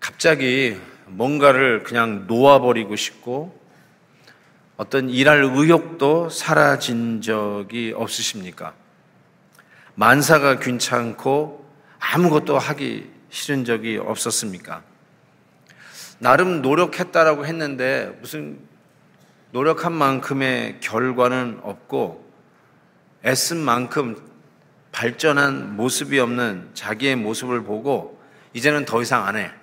갑자기 뭔가를 그냥 놓아버리고 싶고 어떤 일할 의욕도 사라진 적이 없으십니까? 만사가 괜찮고 아무것도 하기 싫은 적이 없었습니까? 나름 노력했다라고 했는데 무슨 노력한 만큼의 결과는 없고 애쓴 만큼 발전한 모습이 없는 자기의 모습을 보고 이제는 더 이상 안 해.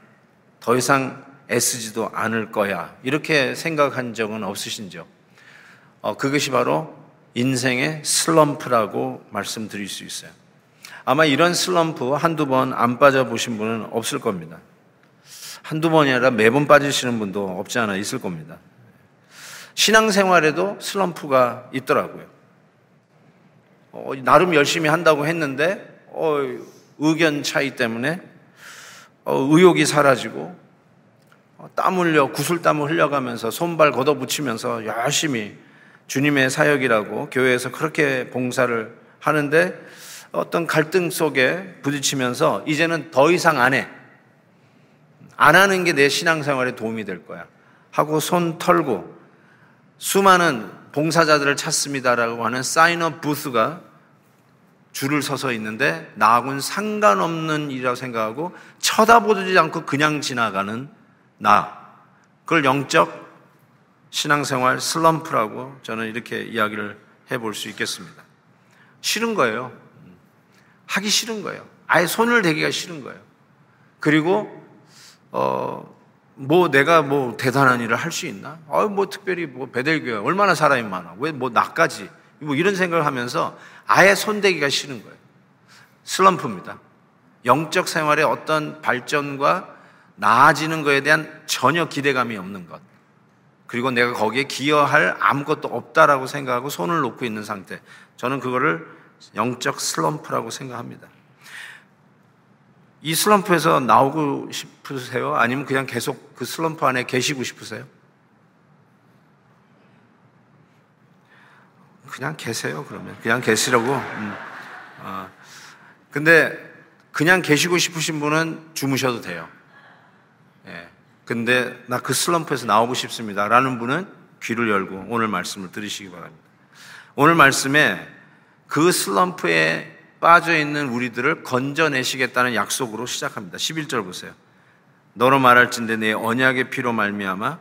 더 이상 애쓰지도 않을 거야. 이렇게 생각한 적은 없으신죠? 어, 그것이 바로 인생의 슬럼프라고 말씀드릴 수 있어요. 아마 이런 슬럼프 한두 번 안 빠져보신 분은 없을 겁니다. 한두 번이 아니라 매번 빠지시는 분도 없지 않아 있을 겁니다. 신앙생활에도 슬럼프가 있더라고요. 어, 나름 열심히 한다고 했는데, 어, 의견 차이 때문에 어, 의욕이 사라지고 어, 땀 흘려 구슬땀을 흘려가면서 손발 걷어붙이면서 열심히 주님의 사역이라고 교회에서 그렇게 봉사를 하는데 어떤 갈등 속에 부딪히면서 이제는 더 이상 안 해. 안 하는 게 내 신앙생활에 도움이 될 거야. 하고 손 털고 수많은 봉사자들을 찾습니다라고 하는 사인업 부스가 줄을 서서 있는데 나하고는 상관없는 일이라고 생각하고 쳐다보지 않고 그냥 지나가는 나. 그걸 영적 신앙생활 슬럼프라고 저는 이렇게 이야기를 해볼 수 있겠습니다. 싫은 거예요. 하기 싫은 거예요. 아예 손을 대기가 싫은 거예요. 그리고, 어, 뭐 내가 뭐 대단한 일을 할 수 있나? 어, 뭐 특별히 뭐 베델교회 얼마나 사람이 많아. 왜 뭐 나까지. 뭐 이런 생각을 하면서 아예 손대기가 싫은 거예요. 슬럼프입니다. 영적 생활의 어떤 발전과 나아지는 것에 대한 전혀 기대감이 없는 것. 그리고 내가 거기에 기여할 아무것도 없다라고 생각하고 손을 놓고 있는 상태. 저는 그거를 영적 슬럼프라고 생각합니다. 이 슬럼프에서 나오고 싶으세요? 아니면 그냥 계속 그 슬럼프 안에 계시고 싶으세요? 그냥 계세요, 그러면. 그냥 계시라고. 음. 아. 근데 그냥 계시고 싶으신 분은 주무셔도 돼요. 예. 근데 나 그 슬럼프에서 나오고 싶습니다. 라는 분은 귀를 열고 오늘 말씀을 들으시기 바랍니다. 오늘 말씀에 그 슬럼프에 빠져 있는 우리들을 건져내시겠다는 약속으로 시작합니다. 11절 보세요. 너로 말할진대 내 언약의 피로 말미암아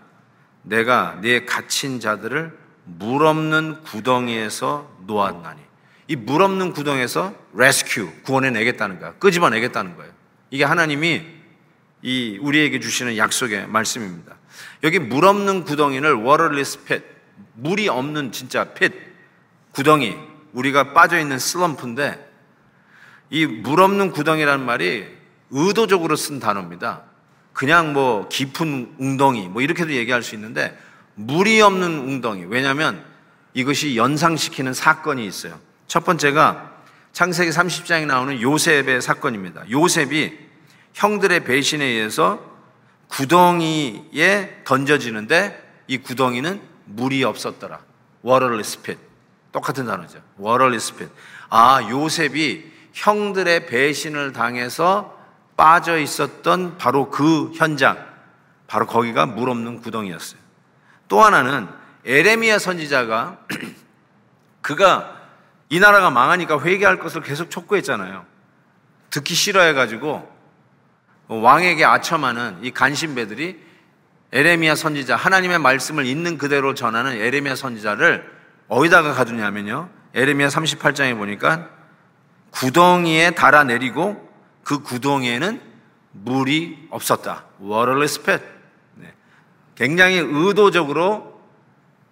내가 네 갇힌 자들을 물 없는 구덩이에서 놓았나니 이 물 없는 구덩이에서 레스큐 구원해 내겠다는 거야. 끄집어 내겠다는 거예요. 이게 하나님이 이 우리에게 주시는 약속의 말씀입니다. 여기 물 없는 구덩이를 waterless pit, 물이 없는 진짜 pit, 구덩이, 우리가 빠져 있는 슬럼프인데 이 물 없는 구덩이라는 말이 의도적으로 쓴 단어입니다. 그냥 뭐 깊은 웅덩이 뭐 이렇게도 얘기할 수 있는데 물이 없는 웅덩이. 왜냐하면 이것이 연상시키는 사건이 있어요. 첫 번째가 창세기 30장에 나오는 요셉의 사건입니다. 요셉이 형들의 배신에 의해서 구덩이에 던져지는데 이 구덩이는 물이 없었더라. waterless pit. 똑같은 단어죠. waterless pit. 아, 요셉이 형들의 배신을 당해서 빠져 있었던 바로 그 현장, 바로 거기가 물 없는 구덩이였어요. 또 하나는 에레미야 선지자가 그가 이 나라가 망하니까 회개할 것을 계속 촉구했잖아요. 듣기 싫어해가지고 왕에게 아첨하는 이 간신배들이 에레미야 선지자 하나님의 말씀을 있는 그대로 전하는 에레미야 선지자를 어디다가 가두냐면요. 에레미야 38장에 보니까 구덩이에 달아내리고 그 구덩이에는 물이 없었다. waterless pit. 네. 굉장히 의도적으로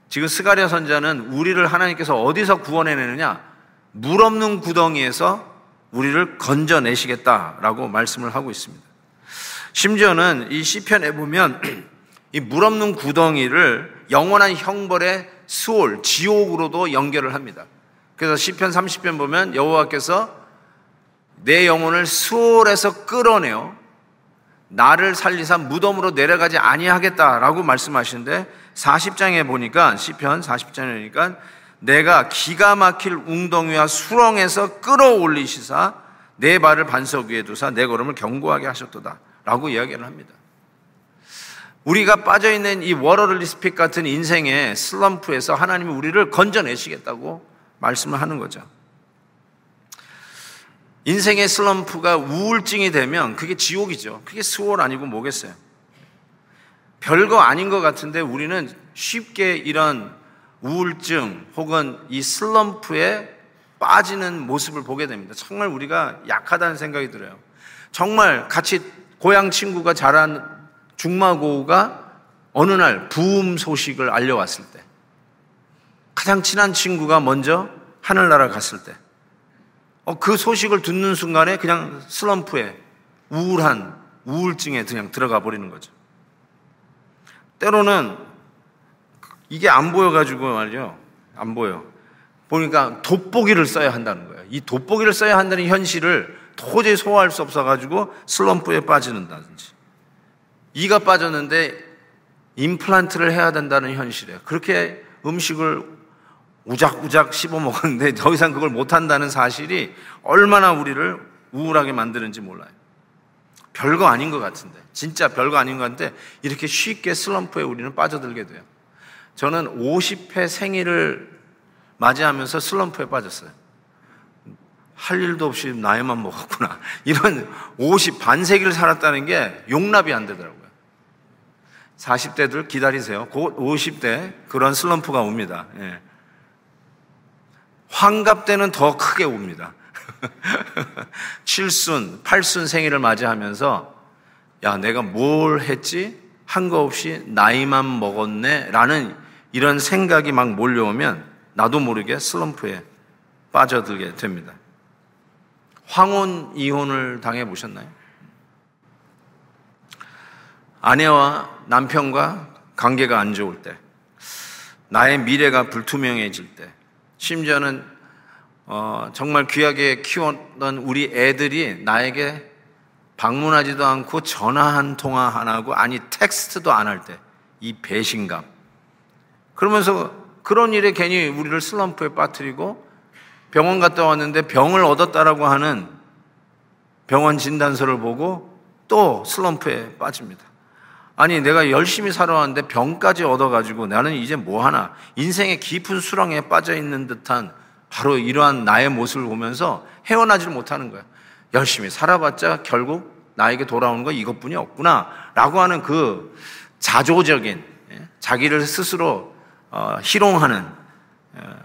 지금 스가랴 선자는 우리를 하나님께서 어디서 구원해내느냐? 물 없는 구덩이에서 우리를 건져내시겠다라고 말씀을 하고 있습니다. 심지어는 이 시편에 보면 이 물 없는 구덩이를 영원한 형벌의 수월, 지옥으로도 연결을 합니다. 그래서 시편 30편 보면 여호와께서 내 영혼을 수월에서 끌어내어 나를 살리사 무덤으로 내려가지 아니하겠다라고 말씀하시는데 40장에 보니까 시편 40장에 보니까 내가 기가 막힐 웅덩이와 수렁에서 끌어올리시사 내 발을 반석 위에 두사 내 걸음을 견고하게 하셨도다 라고 이야기를 합니다. 우리가 빠져 있는 이 워러리 스픽 같은 인생의 슬럼프에서 하나님이 우리를 건져내시겠다고 말씀을 하는 거죠. 인생의 슬럼프가 우울증이 되면 그게 지옥이죠. 그게 스월 아니고 뭐겠어요. 별거 아닌 것 같은데 우리는 쉽게 이런 우울증 혹은 이 슬럼프에 빠지는 모습을 보게 됩니다. 정말 우리가 약하다는 생각이 들어요. 정말 같이 고향 친구가 자란 중마고우가 어느 날 부음 소식을 알려왔을 때 가장 친한 친구가 먼저 하늘나라 갔을 때 어, 그 소식을 듣는 순간에 그냥 슬럼프에 우울한 우울증에 그냥 들어가 버리는 거죠. 때로는 이게 안 보여가지고 말이죠. 안 보여. 보니까 돋보기를 써야 한다는 거예요. 이 돋보기를 써야 한다는 현실을 도저히 소화할 수 없어가지고 슬럼프에 빠지는다든지. 이가 빠졌는데 임플란트를 해야 된다는 현실에 그렇게 음식을 우작우작 씹어 먹었는데 더 이상 그걸 못한다는 사실이 얼마나 우리를 우울하게 만드는지 몰라요. 별거 아닌 것 같은데, 진짜 별거 아닌 것 같은데, 이렇게 쉽게 슬럼프에 우리는 빠져들게 돼요. 저는 50회 생일을 맞이하면서 슬럼프에 빠졌어요. 할 일도 없이 나이만 먹었구나. 이런 50, 반세기를 살았다는 게 용납이 안 되더라고요. 40대들 기다리세요. 곧 50대 그런 슬럼프가 옵니다. 예. 환갑 때는 더 크게 옵니다. 7순, 8순 생일을 맞이하면서 야, 내가 뭘 했지? 한 거 없이 나이만 먹었네? 라는 이런 생각이 막 몰려오면 나도 모르게 슬럼프에 빠져들게 됩니다. 황혼 이혼을 당해 보셨나요? 아내와 남편과 관계가 안 좋을 때, 나의 미래가 불투명해질 때, 심지어는 어, 정말 귀하게 키웠던 우리 애들이 나에게 방문하지도 않고 전화 한 통화 안 하고 아니 텍스트도 안 할 때 이 배신감 그러면서 그런 일에 괜히 우리를 슬럼프에 빠뜨리고 병원 갔다 왔는데 병을 얻었다라고 하는 병원 진단서를 보고 또 슬럼프에 빠집니다. 아니, 내가 열심히 살아왔는데 병까지 얻어가지고 나는 이제 뭐 하나. 인생의 깊은 수렁에 빠져 있는 듯한 바로 이러한 나의 모습을 보면서 헤어나지를 못하는 거야. 열심히 살아봤자 결국 나에게 돌아오는 건 이것뿐이 없구나. 라고 하는 그 자조적인, 예, 자기를 스스로 어, 희롱하는, 어,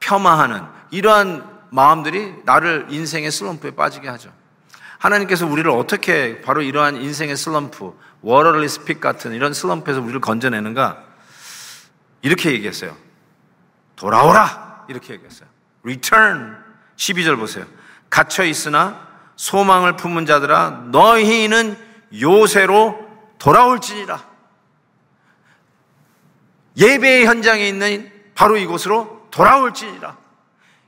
폄하하는 이러한 마음들이 나를 인생의 슬럼프에 빠지게 하죠. 하나님께서 우리를 어떻게 바로 이러한 인생의 슬럼프, 워러리 스픽 같은 이런 슬럼프에서 우리를 건져내는가? 이렇게 얘기했어요. 돌아오라! 이렇게 얘기했어요. return. 12절 보세요. 갇혀 있으나 소망을 품은 자들아 너희는 요새로 돌아올지니라. 예배의 현장에 있는 바로 이곳으로 돌아올지니라.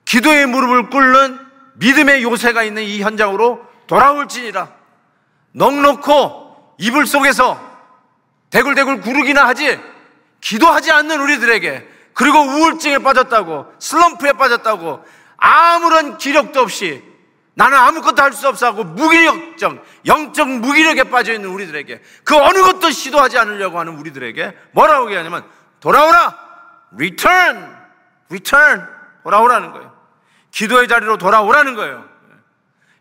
기도의 무릎을 꿇는 믿음의 요새가 있는 이 현장으로 돌아올지니라. 넉넉고 이불 속에서 대굴대굴 구르기나 하지 기도하지 않는 우리들에게 그리고 우울증에 빠졌다고 슬럼프에 빠졌다고 아무런 기력도 없이 나는 아무것도 할 수 없어 하고 무기력정, 영적 무기력에 빠져 있는 우리들에게 그 어느 것도 시도하지 않으려고 하는 우리들에게 뭐라고 얘기하냐면 돌아오라! return! return! 돌아오라는 거예요. 기도의 자리로 돌아오라는 거예요.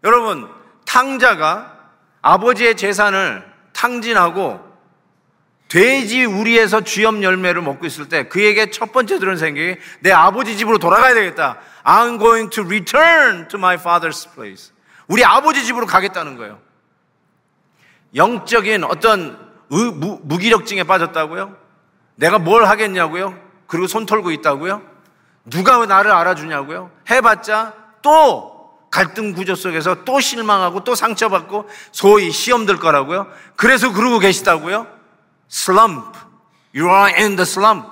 여러분, 탕자가 아버지의 재산을 탕진하고 돼지 우리에서 쥐염 열매를 먹고 있을 때 그에게 첫 번째 들은 생각이 내 아버지 집으로 돌아가야 되겠다. I'm going to return to my father's place. 우리 아버지 집으로 가겠다는 거예요. 영적인 어떤 의, 무, 무기력증에 빠졌다고요? 내가 뭘 하겠냐고요? 그리고 손 털고 있다고요? 누가 나를 알아주냐고요? 해봤자 또 갈등 구조 속에서 또 실망하고 또 상처받고 소위 시험 들 거라고요? 그래서 그러고 계시다고요? slump. You are in the slump.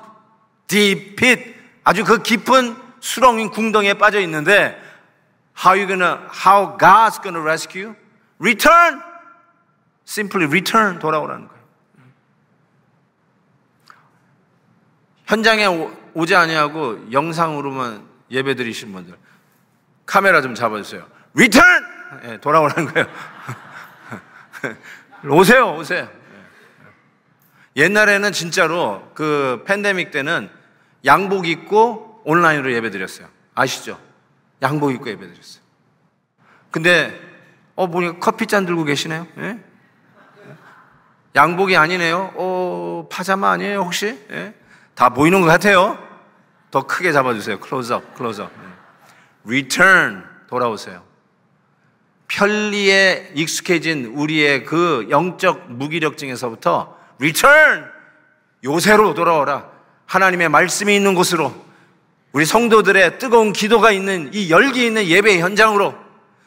deep pit. 아주 그 깊은 수렁인 궁덩이에 빠져 있는데 how you gonna how God's gonna rescue? Return. Simply return 돌아오라는 거예요. 현장에 오지 아니하고 영상으로만 예배 드리신 분들 카메라 좀 잡아주세요. Return! 네, 돌아오라는 거예요. 오세요, 오세요. 옛날에는 진짜로 그 팬데믹 때는 양복 입고 온라인으로 예배 드렸어요. 아시죠? 양복 입고 예배 드렸어요. 근데, 어, 보니까 커피잔 들고 계시네요. 예? 양복이 아니네요. 어, 파자마 아니에요, 혹시? 예? 다 보이는 것 같아요. 더 크게 잡아주세요. 클로즈업, 클로즈업. Return, 돌아오세요. 편리에 익숙해진 우리의 그 영적 무기력증에서부터 return! 요새로 돌아오라. 하나님의 말씀이 있는 곳으로 우리 성도들의 뜨거운 기도가 있는 이 열기 있는 예배 현장으로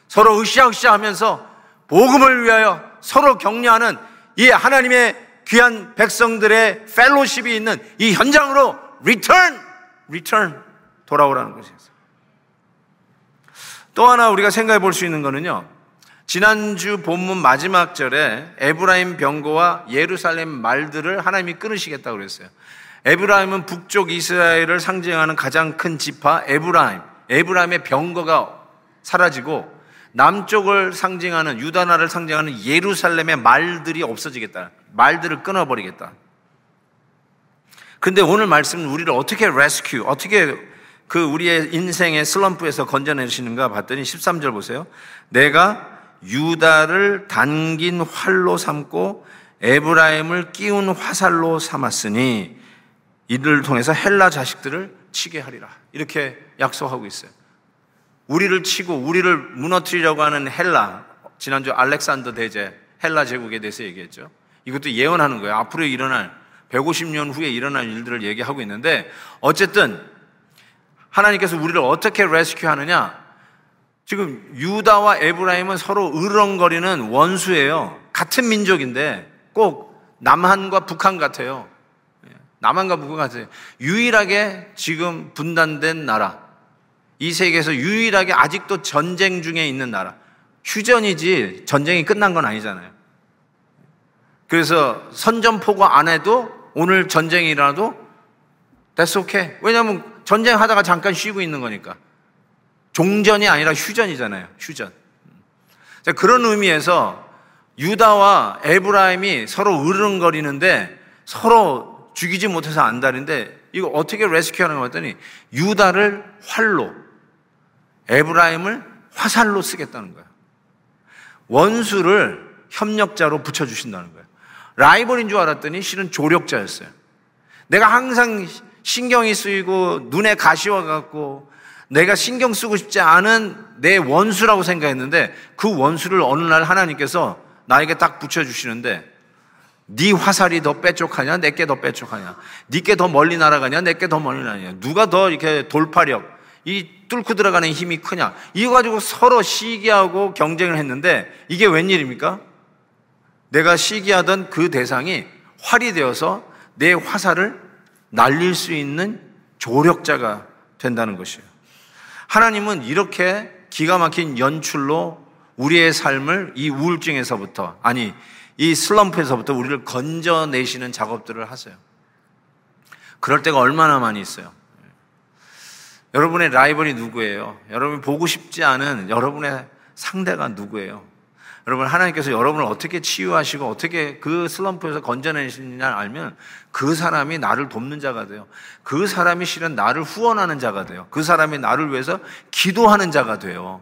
서로 으쌰으쌰 하면서 복음을 위하여 서로 격려하는 이 하나님의 귀한 백성들의 fellowship이 있는 이 현장으로 return, return 돌아오라는 것이었어요. 또 하나 우리가 생각해 볼 수 있는 거는요. 지난주 본문 마지막 절에 에브라임 병거와 예루살렘 말들을 하나님이 끊으시겠다고 그랬어요. 에브라임은 북쪽 이스라엘을 상징하는 가장 큰 지파 에브라임. 에브라임의 병거가 사라지고 남쪽을 상징하는 유다 나라를 상징하는 예루살렘의 말들이 없어지겠다. 말들을 끊어버리겠다. 근데 오늘 말씀은 우리를 어떻게 rescue, 어떻게 그 우리의 인생의 슬럼프에서 건져내시는가 봤더니 13절 보세요. 내가 유다를 당긴 활로 삼고 에브라임을 끼운 화살로 삼았으니 이들을 통해서 헬라 자식들을 치게 하리라. 이렇게 약속하고 있어요. 우리를 치고 우리를 무너뜨리려고 하는 헬라, 지난주 알렉산더 대제 헬라 제국에 대해서 얘기했죠. 이것도 예언하는 거예요. 앞으로 일어날 150년 후에 일어날 일들을 얘기하고 있는데 어쨌든 하나님께서 우리를 어떻게 rescue 하느냐? 지금 유다와 에브라임은 서로 으렁거리는 원수예요. 같은 민족인데 꼭 남한과 북한 같아요. 예, 남한과 북한 같아요. 유일하게 지금 분단된 나라. 이 세계에서 유일하게 아직도 전쟁 중에 있는 나라. 휴전이지 전쟁이 끝난 건 아니잖아요. 그래서 선전포고 안 해도 오늘 전쟁이 일어나도 that's okay. 왜냐하면 전쟁하다가 잠깐 쉬고 있는 거니까. 종전이 아니라 휴전이잖아요. 휴전. 자, 그런 의미에서 유다와 에브라임이 서로 으르렁거리는데 서로 죽이지 못해서 안달인데 이거 어떻게 rescue하는 거 같더니 유다를 활로 에브라임을 화살로 쓰겠다는 거예요. 원수를 협력자로 붙여주신다는 거예요. 라이벌인 줄 알았더니 실은 조력자였어요. 내가 항상 신경이 쓰이고 눈에 가시와 같고 내가 신경 쓰고 싶지 않은 내 원수라고 생각했는데 그 원수를 어느 날 하나님께서 나에게 딱 붙여주시는데 네 화살이 더 빼쪽하냐? 내게 더 빼쪽하냐? 네게 더 멀리 날아가냐? 내게 더 멀리 날아가냐? 누가 더 이렇게 돌파력 이 뚫고 들어가는 힘이 크냐? 이거 가지고 서로 시기하고 경쟁을 했는데 이게 웬일입니까? 내가 시기하던 그 대상이 활이 되어서 내 화살을 날릴 수 있는 조력자가 된다는 것이에요. 하나님은 이렇게 기가 막힌 연출로 우리의 삶을 이 우울증에서부터, 아니, 이 슬럼프에서부터 우리를 건져내시는 작업들을 하세요. 그럴 때가 얼마나 많이 있어요. 여러분의 라이벌이 누구예요? 여러분이 보고 싶지 않은 여러분의 상대가 누구예요? 여러분 하나님께서 여러분을 어떻게 치유하시고 어떻게 그 슬럼프에서 건져내시느냐 알면 그 사람이 나를 돕는 자가 돼요. 그 사람이 실은 나를 후원하는 자가 돼요. 그 사람이 나를 위해서 기도하는 자가 돼요.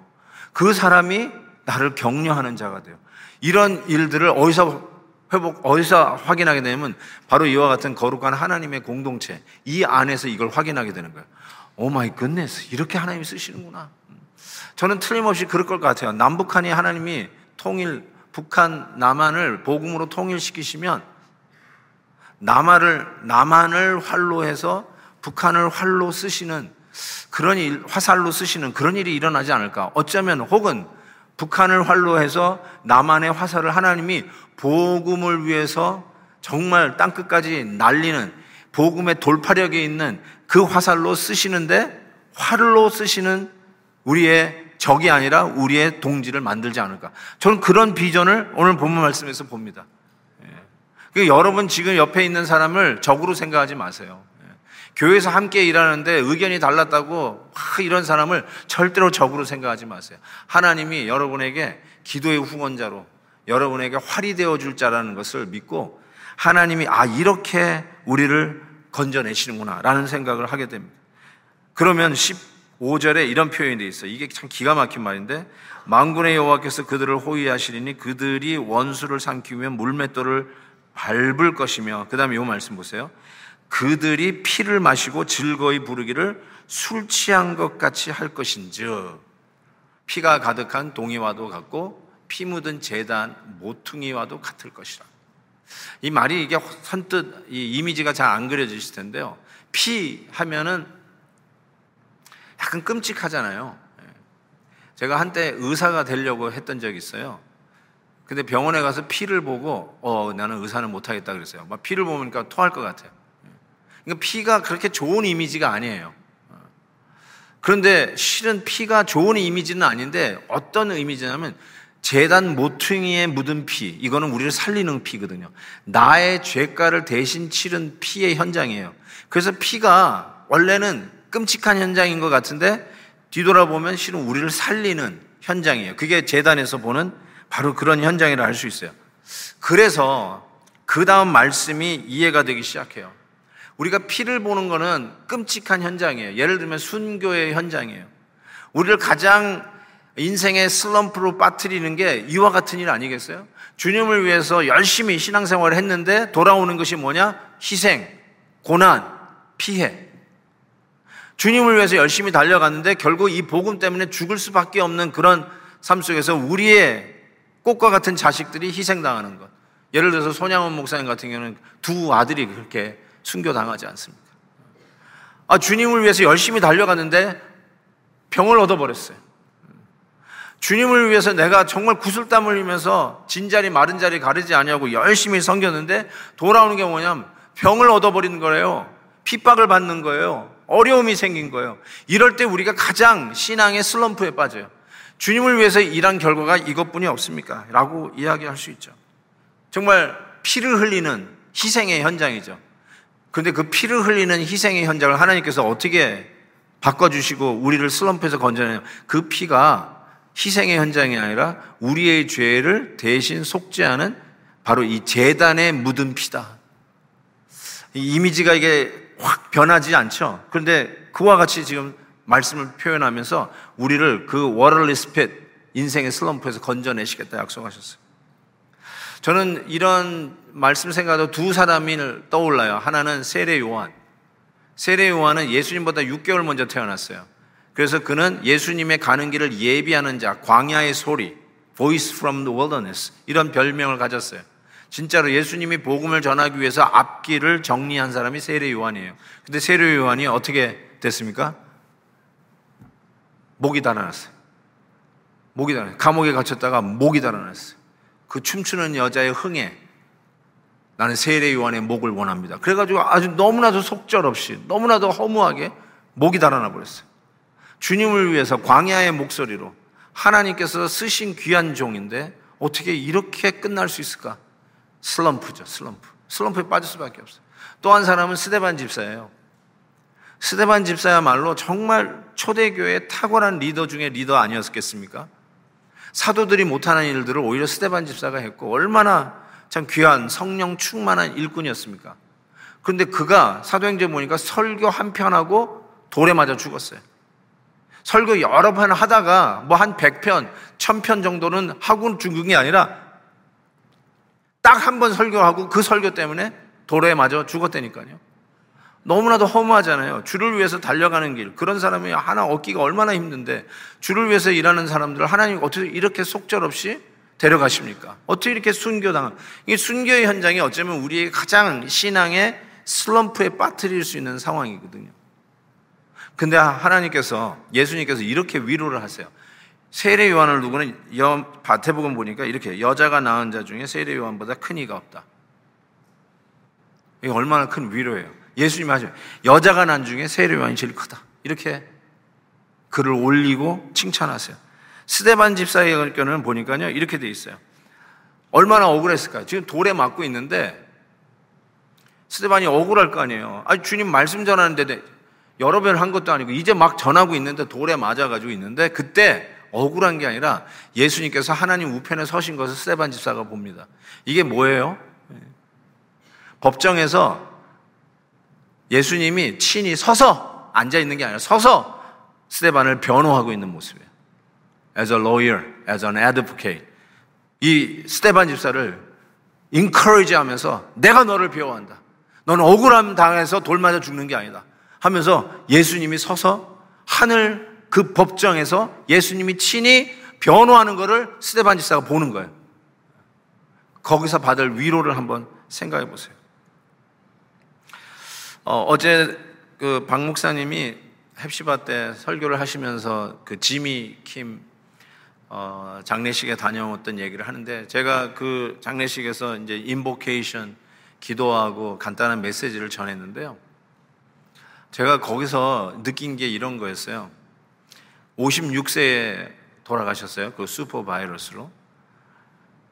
그 사람이 나를 격려하는 자가 돼요. 이런 일들을 어디서 회복, 어디서 확인하게 되면 바로 이와 같은 거룩한 하나님의 공동체, 이 안에서 이걸 확인하게 되는 거예요. Oh my goodness. 이렇게 하나님이 쓰시는구나. 저는 틀림없이 그럴 것 같아요. 남북한이 하나님이 통일, 북한, 남한을 복음으로 통일시키시면 남한을, 남한을 활로 해서 북한을 활로 쓰시는 그런 일, 화살로 쓰시는 그런 일이 일어나지 않을까. 어쩌면 혹은 북한을 활로 해서 남한의 화살을 하나님이 복음을 위해서 정말 땅끝까지 날리는 복음의 돌파력이 있는 그 화살로 쓰시는데 활로 쓰시는 우리의 적이 아니라 우리의 동지를 만들지 않을까. 저는 그런 비전을 오늘 본문 말씀에서 봅니다. 예. 여러분 지금 옆에 있는 사람을 적으로 생각하지 마세요. 예. 교회에서 함께 일하는데 의견이 달랐다고 이런 사람을 절대로 적으로 생각하지 마세요. 하나님이 여러분에게 기도의 후원자로 여러분에게 활이 되어 줄 자라는 것을 믿고 하나님이 아 이렇게 우리를 건져내시는구나 라는 생각을 하게 됩니다. 그러면 15절에 이런 표현이 있어요. 이게 참 기가 막힌 말인데 망군의 여호와께서 그들을 호위하시리니 그들이 원수를 삼키면 물맷돌을 밟을 것이며 그 다음에 이 말씀 보세요. 그들이 피를 마시고 즐거이 부르기를 술 취한 것 같이 할 것인즉 피가 가득한 동이와도 같고 피 묻은 재단 모퉁이와도 같을 것이라. 이 말이 이게 선뜻 이 이미지가 잘 안 그려지실 텐데요. 피 하면은 약간 끔찍하잖아요. 예. 제가 한때 의사가 되려고 했던 적이 있어요. 근데 병원에 가서 피를 보고 어 나는 의사는 못하겠다 그랬어요. 막 피를 보니까 토할 것 같아요. 예. 그러니까 피가 그렇게 좋은 이미지가 아니에요. 어. 그런데 실은 피가 좋은 이미지는 아닌데 어떤 이미지냐면 재단 모퉁이에 묻은 피, 이거는 우리를 살리는 피거든요. 나의 죄가를 대신 치른 피의 현장이에요. 그래서 피가 원래는 끔찍한 현장인 것 같은데 뒤돌아보면 실은 우리를 살리는 현장이에요. 그게 재단에서 보는 바로 그런 현장이라 할 수 있어요. 그래서 그 다음 말씀이 이해가 되기 시작해요. 우리가 피를 보는 거는 끔찍한 현장이에요. 예를 들면 순교의 현장이에요. 우리를 가장 인생의 슬럼프로 빠뜨리는 게 이와 같은 일 아니겠어요? 주님을 위해서 열심히 신앙생활을 했는데 돌아오는 것이 뭐냐? 희생, 고난, 피해. 주님을 위해서 열심히 달려갔는데 결국 이 복음 때문에 죽을 수밖에 없는 그런 삶 속에서 우리의 꽃과 같은 자식들이 희생당하는 것. 예를 들어서 손양원 목사님 같은 경우는 두 아들이 그렇게 순교당하지 않습니까? 아, 주님을 위해서 열심히 달려갔는데 병을 얻어버렸어요. 주님을 위해서 내가 정말 구슬땀 흘리면서 진자리 마른 자리 가리지 아니하고 열심히 섬겼는데 돌아오는 게 뭐냐면 병을 얻어버리는 거예요. 핍박을 받는 거예요. 어려움이 생긴 거예요. 이럴 때 우리가 가장 신앙의 슬럼프에 빠져요. 주님을 위해서 일한 결과가 이것뿐이 없습니까? 라고 이야기할 수 있죠. 정말 피를 흘리는 희생의 현장이죠. 그런데 그 피를 흘리는 희생의 현장을 하나님께서 어떻게 바꿔주시고 우리를 슬럼프에서 건져내요? 그 피가 희생의 현장이 아니라 우리의 죄를 대신 속죄하는 바로 이 제단에 묻은 피다. 이 이미지가 이게 확 변하지 않죠. 그런데 그와 같이 지금 말씀을 표현하면서 우리를 그 waterless pit 인생의 슬럼프에서 건져내시겠다 약속하셨어요. 저는 이런 말씀 생각도 두 사람이 떠올라요. 하나는 세례 요한. 세례 요한은 예수님보다 6개월 먼저 태어났어요. 그래서 그는 예수님의 가는 길을 예비하는 자, 광야의 소리, voice from the wilderness 이런 별명을 가졌어요. 진짜로 예수님이 복음을 전하기 위해서 앞길을 정리한 사람이 세례 요한이에요. 근데 세례 요한이 어떻게 됐습니까? 목이 달아났어요. 목이 달아났어요. 감옥에 갇혔다가 목이 달아났어요. 그 춤추는 여자의 흥에 나는 세례 요한의 목을 원합니다. 그래가지고 아주 너무나도 속절없이 너무나도 허무하게 목이 달아나 버렸어요. 주님을 위해서 광야의 목소리로 하나님께서 쓰신 귀한 종인데 어떻게 이렇게 끝날 수 있을까? 슬럼프죠, 슬럼프. 슬럼프에 빠질 수밖에 없어요. 또 한 사람은 스데반 집사예요. 스데반 집사야말로 정말 초대교회 탁월한 리더 중에 리더 아니었겠습니까? 사도들이 못하는 일들을 오히려 스데반 집사가 했고 얼마나 참 귀한 성령 충만한 일꾼이었습니까? 그런데 그가 사도행전 보니까 설교 한 편하고 돌에 맞아 죽었어요. 설교 여러 번 하다가 뭐 한 100편, 1000편 정도는 하고 죽은 게 아니라 딱 한 번 설교하고 그 설교 때문에 도로에 맞아 죽었다니까요. 너무나도 허무하잖아요. 주를 위해서 달려가는 길. 그런 사람이 하나 얻기가 얼마나 힘든데 주를 위해서 일하는 사람들을 하나님 어떻게 이렇게 속절없이 데려가십니까? 어떻게 이렇게 순교당한? 이 순교의 현장이 어쩌면 우리의 가장 신앙의 슬럼프에 빠뜨릴 수 있는 상황이거든요. 근데 하나님께서 예수님께서 이렇게 위로를 하세요. 세례 요한을 두고는 바태복음 보니까 이렇게 여자가 낳은 자 중에 세례 요한보다 큰 이가 없다. 이게 얼마나 큰 위로예요. 예수님이 하죠. 여자가 난 중에 세례 요한이 제일 크다. 이렇게 글을 올리고 칭찬하세요. 스데반 집사의 의견을 보니까요. 이렇게 돼 있어요. 얼마나 억울했을까요? 지금 돌에 맞고 있는데 스데반이 억울할 거 아니에요. 아 주님 말씀 전하는데 여러 번 한 것도 아니고 이제 막 전하고 있는데 돌에 맞아가지고 있는데 그때 억울한 게 아니라 예수님께서 하나님 우편에 서신 것을 스테반 집사가 봅니다. 이게 뭐예요? 법정에서 예수님이 친히 서서 앉아 있는 게 아니라 서서 스테반을 변호하고 있는 모습이에요. As a lawyer, as an advocate. 이 스테반 집사를 encourage 하면서 내가 너를 배워한다. 너는 억울함 당해서 돌 맞아 죽는 게 아니다. 하면서 예수님이 서서 하늘 그 법정에서 예수님이 친히 변호하는 것을 스테반 집사가 보는 거예요. 거기서 받을 위로를 한번 생각해 보세요. 어, 제 그 박 목사님이 헵시바 때 설교를 하시면서 그 지미 킴 어, 장례식에 다녀왔던 얘기를 하는데 제가 그 장례식에서 이제 인보케이션 기도하고 간단한 메시지를 전했는데요. 제가 거기서 느낀 게 이런 거였어요. 56세에 돌아가셨어요. 그 슈퍼 바이러스로.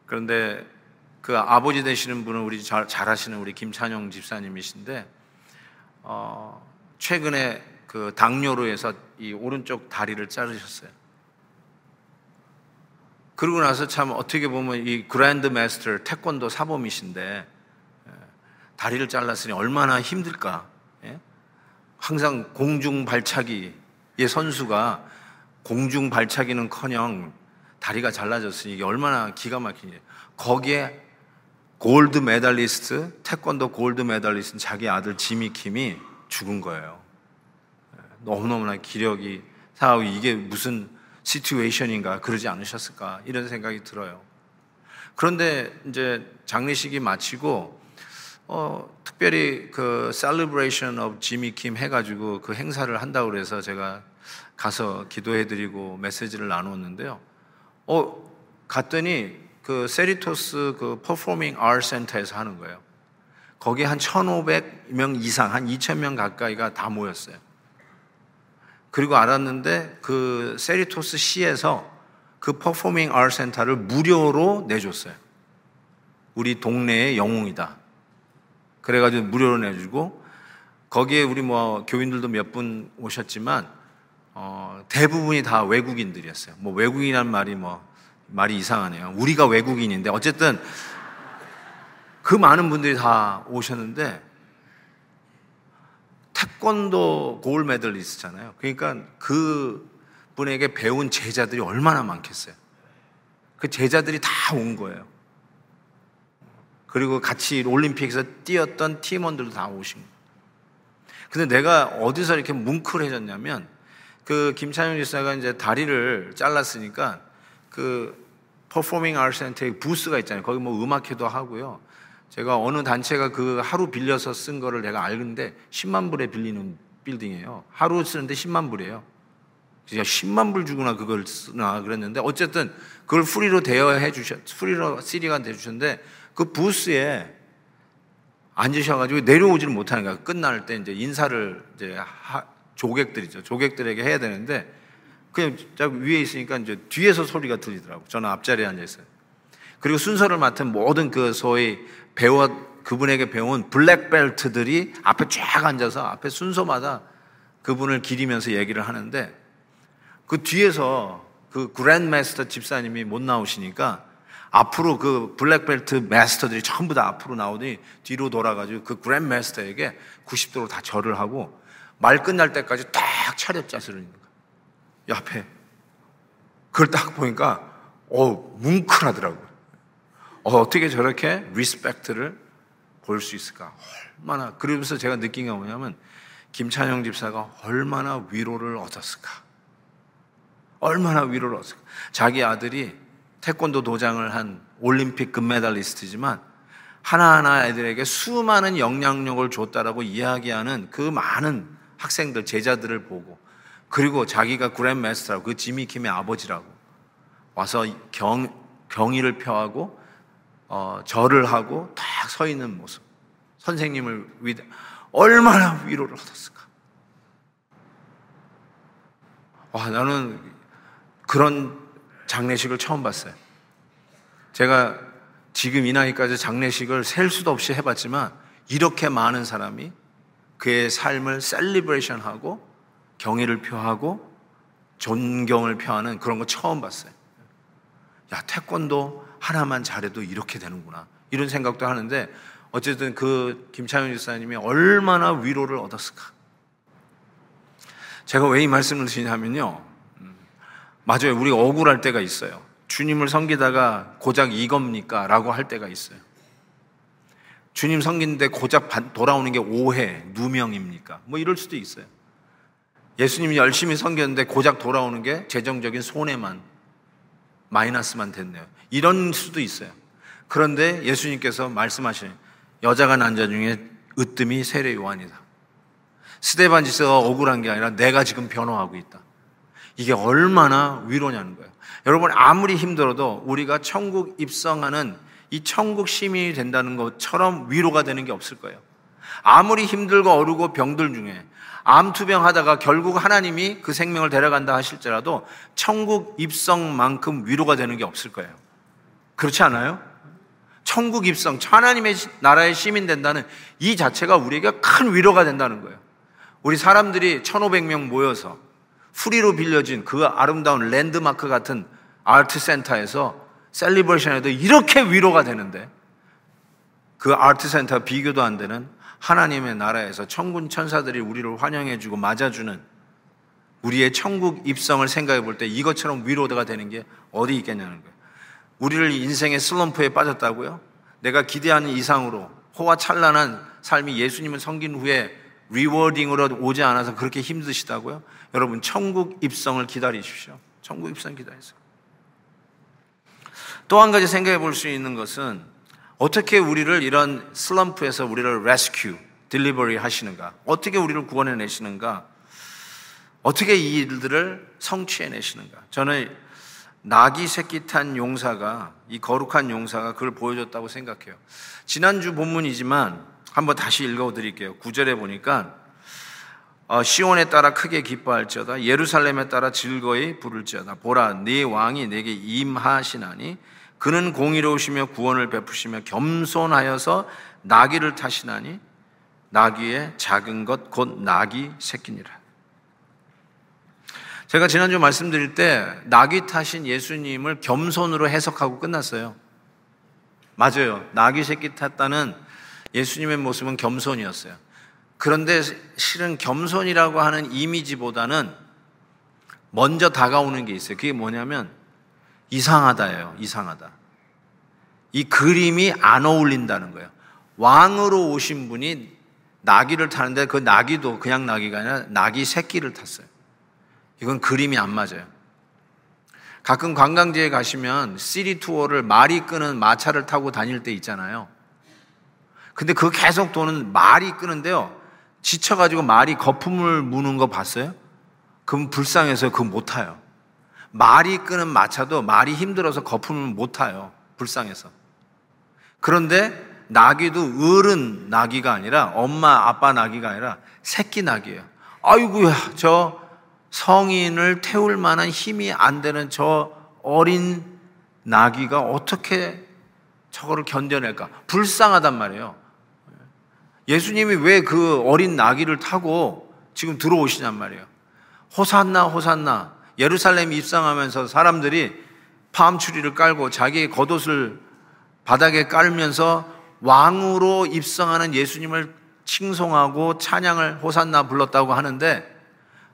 그런데 그 아버지 되시는 분은 우리 잘, 잘 아시는 우리 김찬용 집사님이신데, 어, 최근에 그 당뇨로 해서 이 오른쪽 다리를 자르셨어요. 그러고 나서 참 어떻게 보면 이 그랜드 마스터 태권도 사범이신데 예, 다리를 잘랐으니 얼마나 힘들까. 예? 항상 공중 발차기의 선수가 공중 발차기는커녕 다리가 잘라졌으니 이게 얼마나 기가 막히냐. 거기에 gold medalist, 태권도 gold medalist 자기 아들 지미 킴이 죽은 거예요. 너무너무나 기력이 상하고 이게 무슨 situation인가 그러지 않으셨을까 이런 생각이 들어요. 그런데 이제 장례식이 마치고 어, 특별히 그 Celebration of Jimmy Kim 해가지고 그 행사를 한다고 그래서 제가 가서 기도해드리고 메시지를 나누었는데요. 어, 갔더니 그 세리토스 그 performing art center에서 하는 거예요. 거기에 한 1,500명 이상, 한 2,000명 가까이가 다 모였어요. 그리고 알았는데 그 세리토스 시에서 그 performing art center를 무료로 내줬어요. 우리 동네의 영웅이다. 그래가지고 무료로 내주고 거기에 우리 뭐 교인들도 몇 분 오셨지만 어, 대부분이 다 외국인들이었어요. 뭐 외국인이란 말이 뭐 말이 이상하네요. 우리가 외국인인데 어쨌든 그 많은 분들이 다 오셨는데 태권도 골 메달리스트잖아요. 그러니까 그 분에게 배운 제자들이 얼마나 많겠어요. 그 제자들이 다 온 거예요. 그리고 같이 올림픽에서 뛰었던 팀원들도 다 오신 거예요. 근데 내가 어디서 이렇게 뭉클해졌냐면 그 김찬영 지사가 이제 다리를 잘랐으니까 그 퍼포밍 아트 센터에 부스가 있잖아요. 거기 뭐 음악회도 하고요. 제가 어느 단체가 그 하루 빌려서 쓴 거를 내가 알는데 10만 불에 빌리는 빌딩이에요. 하루 쓰는데 10만 불이에요. 그냥 10만 불 주거나 그걸 쓰나 그랬는데 어쨌든 그걸 free로 대여해 주셨, 프리로 CD가 대주셨는데 그 부스에 앉으셔가지고 내려오지를 못하는 거야. 끝날 때 이제 인사를 이제 하, 조객들이죠. 조객들에게 해야 되는데 그냥 위에 있으니까 이제 뒤에서 소리가 들리더라고. 저는 앞자리에 앉아 있어요. 그리고 순서를 맡은 모든 그 소위 배워 그분에게 배운 black belt들이 앞에 쫙 앉아서 앞에 순서마다 그분을 기리면서 얘기를 하는데 그 뒤에서 그 grand master 집사님이 못 나오시니까 앞으로 그 black belt master들이 전부 다 앞으로 나오더니 뒤로 돌아가지고 그 grand master에게 90도로 다 절을 하고 말 끝날 때까지 딱 차렷 자세를 있는 거야. 옆에. 그걸 딱 보니까, 어, 뭉클하더라고요. 어, 어떻게 저렇게 respect를 볼 수 있을까? 얼마나, 그러면서 제가 느낀 게 뭐냐면, 김찬영 집사가 얼마나 위로를 얻었을까? 얼마나 위로를 얻었을까? 자기 아들이 태권도 도장을 한 올림픽 금메달리스트지만, 하나하나 애들에게 수많은 영향력을 줬다라고 이야기하는 그 많은 학생들, 제자들을 보고 그리고 자기가 그랜마스터라고 그 지미 킴의 아버지라고 와서 경, 경의를 표하고 어, 절을 하고 딱 서 있는 모습. 선생님을 위 얼마나 위로를 얻었을까. 와, 나는 그런 장례식을 처음 봤어요. 제가 지금 이 나이까지 장례식을 셀 수도 없이 해봤지만 이렇게 많은 사람이 그의 삶을 셀리브레이션하고 경의를 표하고 존경을 표하는 그런 거 처음 봤어요. 야, 태권도 하나만 잘해도 이렇게 되는구나. 이런 생각도 하는데 어쨌든 그 김창현 집사님이 얼마나 위로를 얻었을까. 제가 왜 이 말씀을 드리냐면요. 음, 맞아요. 우리 억울할 때가 있어요. 주님을 섬기다가 고작 이겁니까? 라고 할 때가 있어요. 주님 섬기는데 고작 돌아오는 게 오해, 누명입니까? 뭐 이럴 수도 있어요. 예수님이 열심히 섬겼는데 고작 돌아오는 게 재정적인 손해만, 마이너스만 됐네요. 이런 수도 있어요. 그런데 예수님께서 말씀하시는 여자가 난 자 중에 으뜸이 세례 요한이다. 스테반 지서가 억울한 게 아니라 내가 지금 변호하고 있다. 이게 얼마나 위로냐는 거예요. 여러분 아무리 힘들어도 우리가 천국 입성하는 이 천국 시민이 된다는 것처럼 위로가 되는 게 없을 거예요. 아무리 힘들고 어르고 병들 중에 암투병 하다가 결국 하나님이 그 생명을 데려간다 하실지라도 천국 입성만큼 위로가 되는 게 없을 거예요. 그렇지 않아요? 천국 입성, 하나님의 나라의 시민 된다는 이 자체가 우리에게 큰 위로가 된다는 거예요. 우리 사람들이 1,500명 모여서 free로 빌려진 그 아름다운 랜드마크 같은 art center에서 celebration에도 이렇게 위로가 되는데 그 art center 비교도 안 되는 하나님의 나라에서 천군 천사들이 우리를 환영해주고 맞아주는 우리의 천국 입성을 생각해 볼 때 이것처럼 위로가 되는 게 어디 있겠냐는 거예요. 우리를 인생의 슬럼프에 빠졌다고요? 내가 기대하는 이상으로 호화찬란한 삶이 예수님을 섬긴 후에 rewarding으로 오지 않아서 그렇게 힘드시다고요? 여러분 천국 입성을 기다리십시오. 천국 입성 기다리세요. 또 한 가지 생각해 볼 수 있는 것은 어떻게 우리를 이런 슬럼프에서 우리를 rescue, 딜리버리 하시는가? 어떻게 우리를 구원해 내시는가? 어떻게 이 일들을 성취해 내시는가? 저는 낙이 새끼 탄 용사가 이 거룩한 용사가 그걸 보여줬다고 생각해요. 지난주 본문이지만 한번 다시 읽어 드릴게요. 구절에 보니까 어, 시온에 따라 크게 기뻐할지어다 예루살렘에 따라 즐거이 부를지어다 보라 네 왕이 내게 임하시나니 그는 공의로우시며 구원을 베푸시며 겸손하여서 나귀를 타시나니 나귀의 작은 것 곧 나귀 새끼니라. 제가 지난주 말씀드릴 때 나귀 타신 예수님을 겸손으로 해석하고 끝났어요. 맞아요. 나귀 새끼 탔다는 예수님의 모습은 겸손이었어요. 그런데 실은 겸손이라고 하는 이미지보다는 먼저 다가오는 게 있어요. 그게 뭐냐면 이상하다예요. 이상하다. 이 그림이 안 어울린다는 거예요. 왕으로 오신 분이 나귀를 타는데 그 나귀도 그냥 나귀가 아니라 나귀 새끼를 탔어요. 이건 그림이 안 맞아요. 가끔 관광지에 가시면 시리 투어를 말이 끄는 마차를 타고 다닐 때 있잖아요. 근데 그 계속 도는 말이 끄는데요. 지쳐가지고 말이 거품을 무는 거 봤어요? 그럼 불쌍해서 그거 못 타요. 말이 끄는 마차도 말이 힘들어서 거품을 못 타요. 불쌍해서. 그런데 나귀도 어른 나귀가 아니라 엄마 아빠 나귀가 아니라 새끼 나귀예요. 아이고야 저 성인을 태울 만한 힘이 안 되는 저 어린 나귀가 어떻게 저거를 견뎌낼까? 불쌍하단 말이에요. 예수님이 왜 그 어린 나귀를 타고 지금 들어오시냔 말이에요. 호산나, 호산나. 예루살렘 입성하면서 사람들이 팜추리를 깔고 자기의 겉옷을 바닥에 깔면서 왕으로 입성하는 예수님을 칭송하고 찬양을 호산나 불렀다고 하는데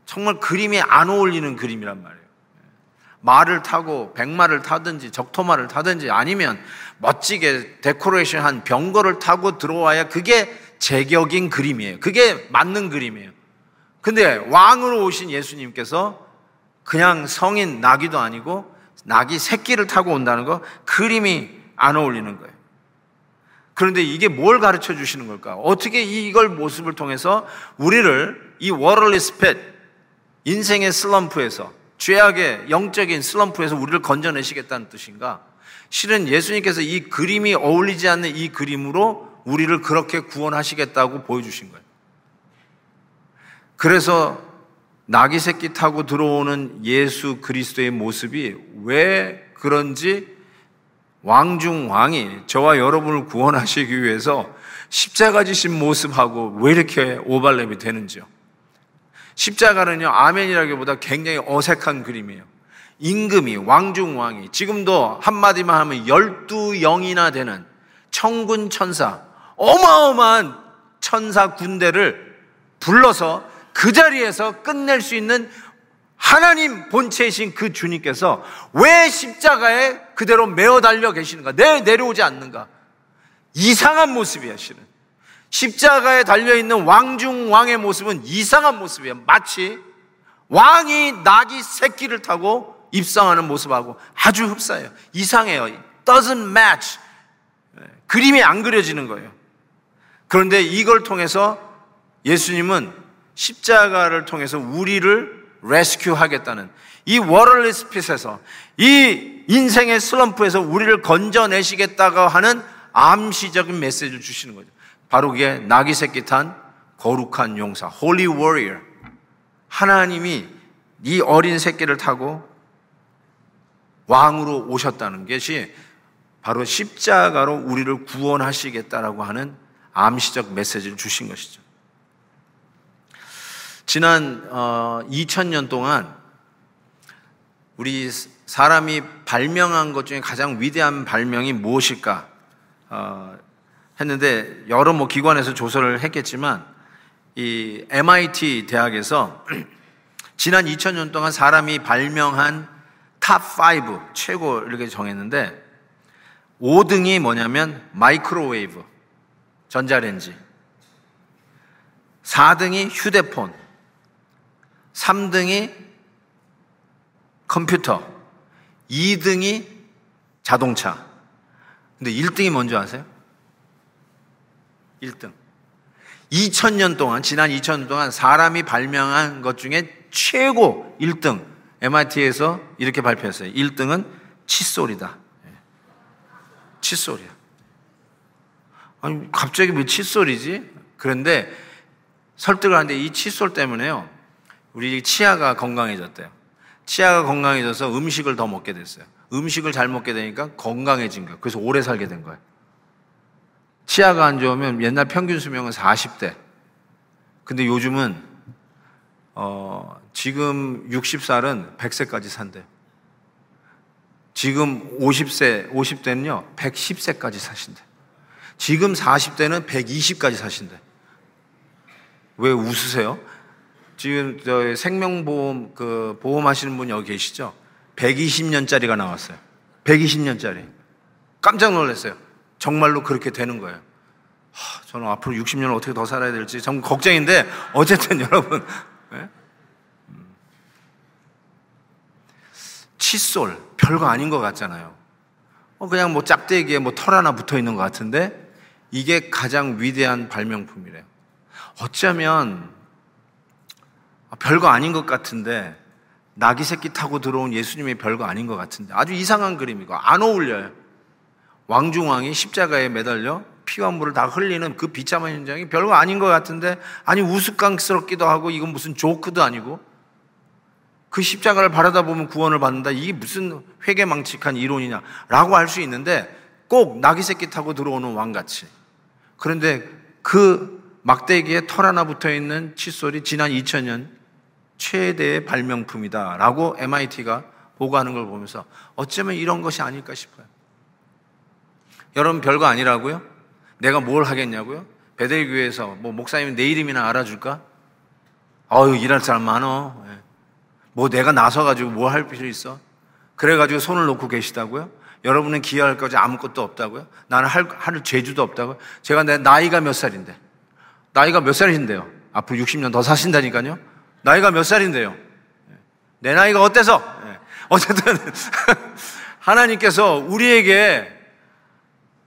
정말 그림이 안 어울리는 그림이란 말이에요. 말을 타고 백마를 타든지 적토마를 타든지 아니면 멋지게 데코레이션 한 병거를 타고 들어와야 그게 제격인 그림이에요. 그게 맞는 그림이에요. 근데 왕으로 오신 예수님께서 그냥 성인 나귀도 아니고 나귀 새끼를 타고 온다는 거 그림이 안 어울리는 거예요. 그런데 이게 뭘 가르쳐 주시는 걸까? 어떻게 이걸 모습을 통해서 우리를 이 워럴리 스 펫 인생의 슬럼프에서 죄악의 영적인 슬럼프에서 우리를 건져내시겠다는 뜻인가? 실은 예수님께서 이 그림이 어울리지 않는 이 그림으로 우리를 그렇게 구원하시겠다고 보여주신 거예요. 그래서 나귀 새끼 타고 들어오는 예수 그리스도의 모습이 왜 그런지 왕중 왕이 저와 여러분을 구원하시기 위해서 십자가 지신 모습하고 왜 이렇게 오발랩이 되는지요. 십자가는요, 아멘이라기보다 굉장히 어색한 그림이에요. 임금이, 왕중 왕이, 지금도 한마디만 하면 열두 영이나 되는 청군 천사, 어마어마한 천사 군대를 불러서 그 자리에서 끝낼 수 있는 하나님 본체이신 그 주님께서 왜 십자가에 그대로 메어 달려 계시는가? 내 내려오지 않는가? 이상한 모습이야, 실은. 십자가에 달려 있는 왕중 왕의 모습은 이상한 모습이에요. 마치 왕이 나귀 새끼를 타고 입성하는 모습하고 아주 흡사해요. 이상해요. doesn't match. 네, 그림이 안 그려지는 거예요. 그런데 이걸 통해서 예수님은 십자가를 통해서 우리를 rescue 하겠다는 이 waterless pit에서 이 인생의 슬럼프에서 우리를 건져내시겠다고 하는 암시적인 메시지를 주시는 거죠. 바로 그게 나귀 새끼 탄 거룩한 용사, Holy Warrior. 하나님이 이 어린 새끼를 타고 왕으로 오셨다는 것이 바로 십자가로 우리를 구원하시겠다라고 하는 암시적 메시지를 주신 것이죠. 지난 어, 2000년 동안 우리 사람이 발명한 것 중에 가장 위대한 발명이 무엇일까? 어, 했는데 여러 뭐 기관에서 조사를 했겠지만 이 MIT 대학에서 지난 2000년 동안 사람이 발명한 top 5 최고 이렇게 정했는데 5등이 뭐냐면 microwave 전자레인지. 4등이 휴대폰 3등이 컴퓨터 2등이 자동차 근데 1등이 뭔지 아세요? 1등 2000년 동안 지난 2000년 동안 사람이 발명한 것 중에 최고 1등 MIT에서 이렇게 발표했어요. 1등은 칫솔이다. 예. 칫솔이야. 아니 갑자기 왜 칫솔이지? 그런데 설득을 하는데 이 칫솔 때문에요. 우리 치아가 건강해졌대요. 치아가 건강해져서 음식을 더 먹게 됐어요. 음식을 잘 먹게 되니까 건강해진 거예요. 그래서 오래 살게 된 거예요. 치아가 안 좋으면 옛날 평균 수명은 40대. 근데 요즘은 어, 지금 60살은 100세까지 산대요. 지금 50세, 50대는요, 110세까지 사신대. 지금 40대는 120까지 사신대. 왜 웃으세요? 지금 저 생명보험 그 보험하시는 분 여기 계시죠? 120년짜리가 나왔어요. 120년짜리. 깜짝 놀랐어요. 정말로 그렇게 되는 거예요. 하, 저는 앞으로 60년을 어떻게 더 살아야 될지 정 걱정인데 어쨌든 여러분 네? 칫솔 별거 아닌 것 같잖아요. 어, 그냥 뭐 짝대기에 뭐 털 하나 붙어 있는 것 같은데 이게 가장 위대한 발명품이래요. 어쩌면 별거 아닌 것 같은데 나귀 새끼 타고 들어온 예수님의 별거 아닌 것 같은데 아주 이상한 그림이고 안 어울려요. 왕중왕이 십자가에 매달려 피와 물을 다 흘리는 그 비참한 현장이 별거 아닌 것 같은데 아니 우스꽝스럽기도 하고 이건 무슨 조크도 아니고 그 십자가를 바라다 보면 구원을 받는다. 이게 무슨 회개망측한 이론이냐라고 할 수 있는데 꼭 나귀 새끼 타고 들어오는 왕같이. 그런데 그 막대기에 털 하나 붙어 있는 칫솔이 지난 2000년 최대의 발명품이다라고 MIT가 보고하는 걸 보면서 어쩌면 이런 것이 아닐까 싶어요. 여러분 별거 아니라고요? 내가 뭘 하겠냐고요? 베델교회에서 뭐 목사님 내 이름이나 알아줄까? 아유 일할 사람 많어. 예. 뭐 내가 나서가지고 뭐 할 필요 있어? 그래가지고 손을 놓고 계시다고요? 여러분은 기여할 것이 아무것도 없다고요? 나는 할, 할 재주도 없다고요? 제가 내 나이가 몇 살인데? 나이가 몇 살이신데요? 앞으로 60년 더 사신다니까요? 나이가 몇 살인데요? 예. 내 나이가 어때서? 예. 어쨌든 하나님께서 우리에게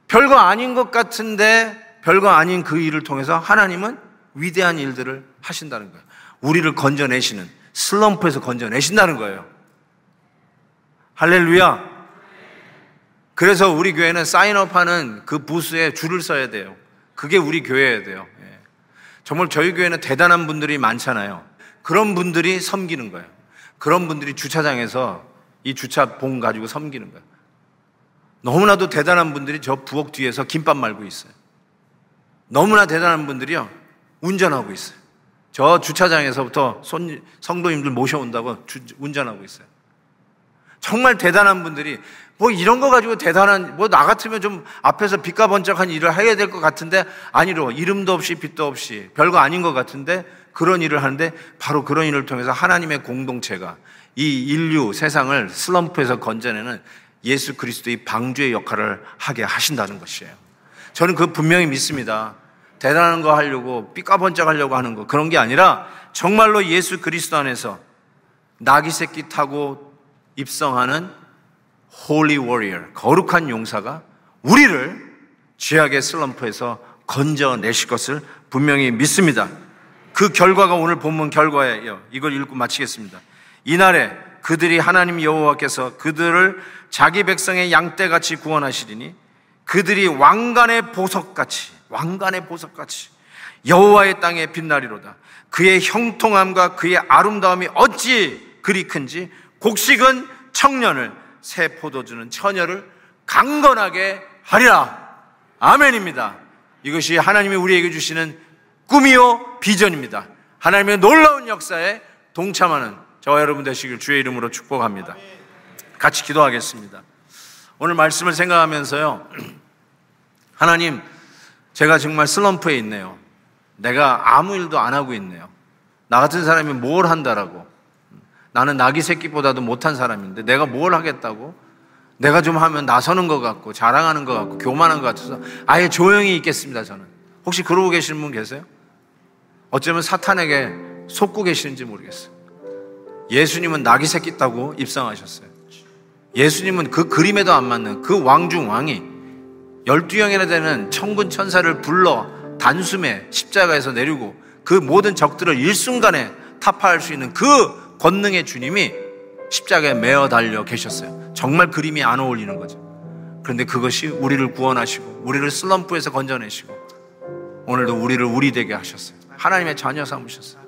별거 아닌 것 같은데 별거 아닌 그 일을 통해서 하나님은 위대한 일들을 하신다는 거예요. 우리를 건져내시는 슬럼프에서 건져내신다는 거예요. 할렐루야. 그래서 우리 교회는 사인업하는 그 부스에 줄을 서야 돼요. 그게 우리 교회여야 돼요. 예. 정말 저희 교회는 대단한 분들이 많잖아요. 그런 분들이 섬기는 거예요. 그런 분들이 주차장에서 이 주차 봉 가지고 섬기는 거예요. 너무나도 대단한 분들이 저 부엌 뒤에서 김밥 말고 있어요. 너무나 대단한 분들이요. 운전하고 있어요. 저 주차장에서부터 손, 성도님들 모셔온다고 주, 운전하고 있어요. 정말 대단한 분들이 뭐 이런 거 가지고 대단한 뭐 나 같으면 좀 앞에서 빛과 번쩍한 일을 해야 될 것 같은데 아니로 이름도 없이 빛도 없이 별거 아닌 것 같은데 그런 일을 하는데 바로 그런 일을 통해서 하나님의 공동체가 이 인류 세상을 슬럼프에서 건져내는 예수 그리스도의 방주의 역할을 하게 하신다는 것이에요. 저는 그 분명히 믿습니다. 대단한 거 하려고 삐까번쩍 하려고 하는 거 그런 게 아니라 정말로 예수 그리스도 안에서 나귀 새끼 타고 입성하는 Holy Warrior 거룩한 용사가 우리를 죄악의 슬럼프에서 건져내실 것을 분명히 믿습니다. 그 결과가 오늘 본문 결과예요. 이걸 읽고 마치겠습니다. 이날에 그들이 하나님 여호와께서 그들을 자기 백성의 양떼같이 구원하시리니 그들이 왕관의 보석같이 왕관의 보석같이 여호와의 땅에 빛나리로다. 그의 형통함과 그의 아름다움이 어찌 그리 큰지 곡식은 청년을 새 포도주는 처녀를 강건하게 하리라. 아멘입니다. 이것이 하나님이 우리에게 주시는 꿈이요 비전입니다. 하나님의 놀라운 역사에 동참하는 저와 여러분 되시길 주의 이름으로 축복합니다. 같이 기도하겠습니다. 오늘 말씀을 생각하면서요. 하나님, 제가 정말 슬럼프에 있네요. 내가 아무 일도 안 하고 있네요. 나 같은 사람이 뭘 한다라고. 나는 나귀 새끼보다도 못한 사람인데 내가 뭘 하겠다고? 내가 좀 하면 나서는 것 같고 자랑하는 것 같고 교만한 것 같아서 아예 조용히 있겠습니다, 저는. 혹시 그러고 계시는 분 계세요? 어쩌면 사탄에게 속고 계시는지 모르겠어요. 예수님은 나귀 새끼 있다고 입상하셨어요. 예수님은 그 그림에도 안 맞는 그 왕중 왕이 12형이나 되는 천군 천사를 불러 단숨에 십자가에서 내리고 그 모든 적들을 일순간에 타파할 수 있는 그 권능의 주님이 십자가에 매어 달려 계셨어요. 정말 그림이 안 어울리는 거죠. 그런데 그것이 우리를 구원하시고 우리를 슬럼프에서 건져내시고 오늘도 우리를 우리 되게 하셨어요. 하나님의 자녀 삼으셨어요.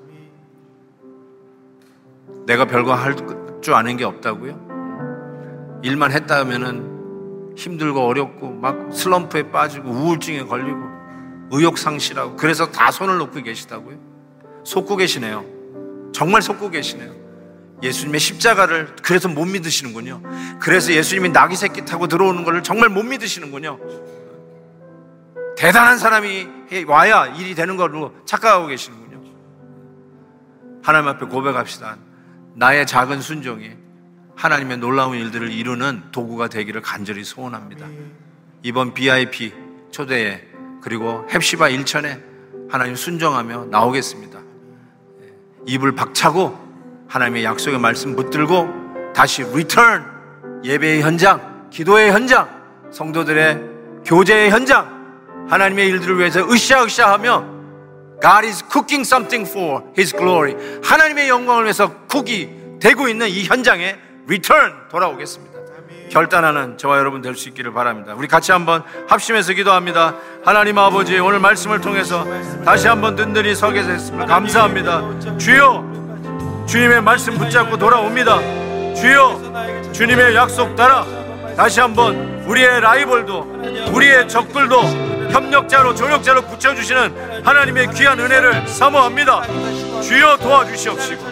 내가 별거 할 줄 아는 게 없다고요? 일만 했다 하면은 힘들고 어렵고 막 슬럼프에 빠지고 우울증에 걸리고 의욕 상실하고 그래서 다 손을 놓고 계시다고요? 속고 계시네요. 정말 속고 계시네요. 예수님의 십자가를 그래서 못 믿으시는군요. 그래서 예수님이 나귀 새끼 타고 들어오는 것을 정말 못 믿으시는군요. 대단한 사람이 와야 일이 되는 걸로 착각하고 계시는군요. 하나님 앞에 고백합시다. 나의 작은 순종이 하나님의 놀라운 일들을 이루는 도구가 되기를 간절히 소원합니다. 이번 BIP 초대에 그리고 헵시바 일천에 하나님 순종하며 나오겠습니다. 이불 박차고 하나님의 약속의 말씀 붙들고 다시 return 예배의 현장, 기도의 현장, 성도들의 교제의 현장, 하나님의 일들을 위해서 으쌰으쌰하며 God is cooking something for His glory. 하나님의 영광을 위해서 cook이 되고 있는 이 현장에 return 돌아오겠습니다. 결단하는 저와 여러분 될 수 있기를 바랍니다. 우리 같이 한번 합심해서 기도합니다. 하나님 아버지 오늘 말씀을 통해서 다시 한번 든든히 서게 됐습니다. 감사합니다. 주여 주님의 말씀 붙잡고 돌아옵니다. 주여 주님의 약속 따라 다시 한번 우리의 라이벌도 우리의 적들도 협력자로 조력자로 붙여주시는 하나님의 귀한 은혜를 사모합니다. 주여 도와주시옵시고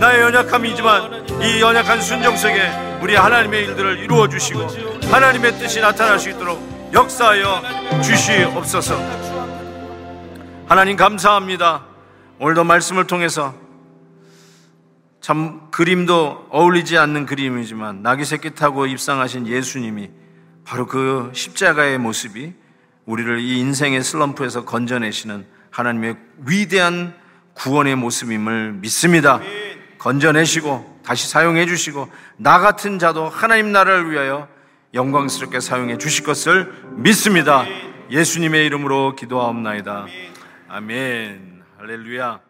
나의 연약함이지만 이 연약한 순종 속에 우리 하나님의 일들을 이루어 주시고 하나님의 뜻이 나타날 수 있도록 역사하여 주시옵소서. 하나님 감사합니다. 오늘도 말씀을 통해서 참 그림도 어울리지 않는 그림이지만 나귀 새끼 타고 입상하신 예수님이 바로 그 십자가의 모습이 우리를 이 인생의 슬럼프에서 건져내시는 하나님의 위대한 구원의 모습임을 믿습니다. 건져내시고 다시 사용해 주시고 나 같은 자도 하나님 나라를 위하여 영광스럽게 사용해 주실 것을 믿습니다. 예수님의 이름으로 기도하옵나이다. 아멘. 할렐루야.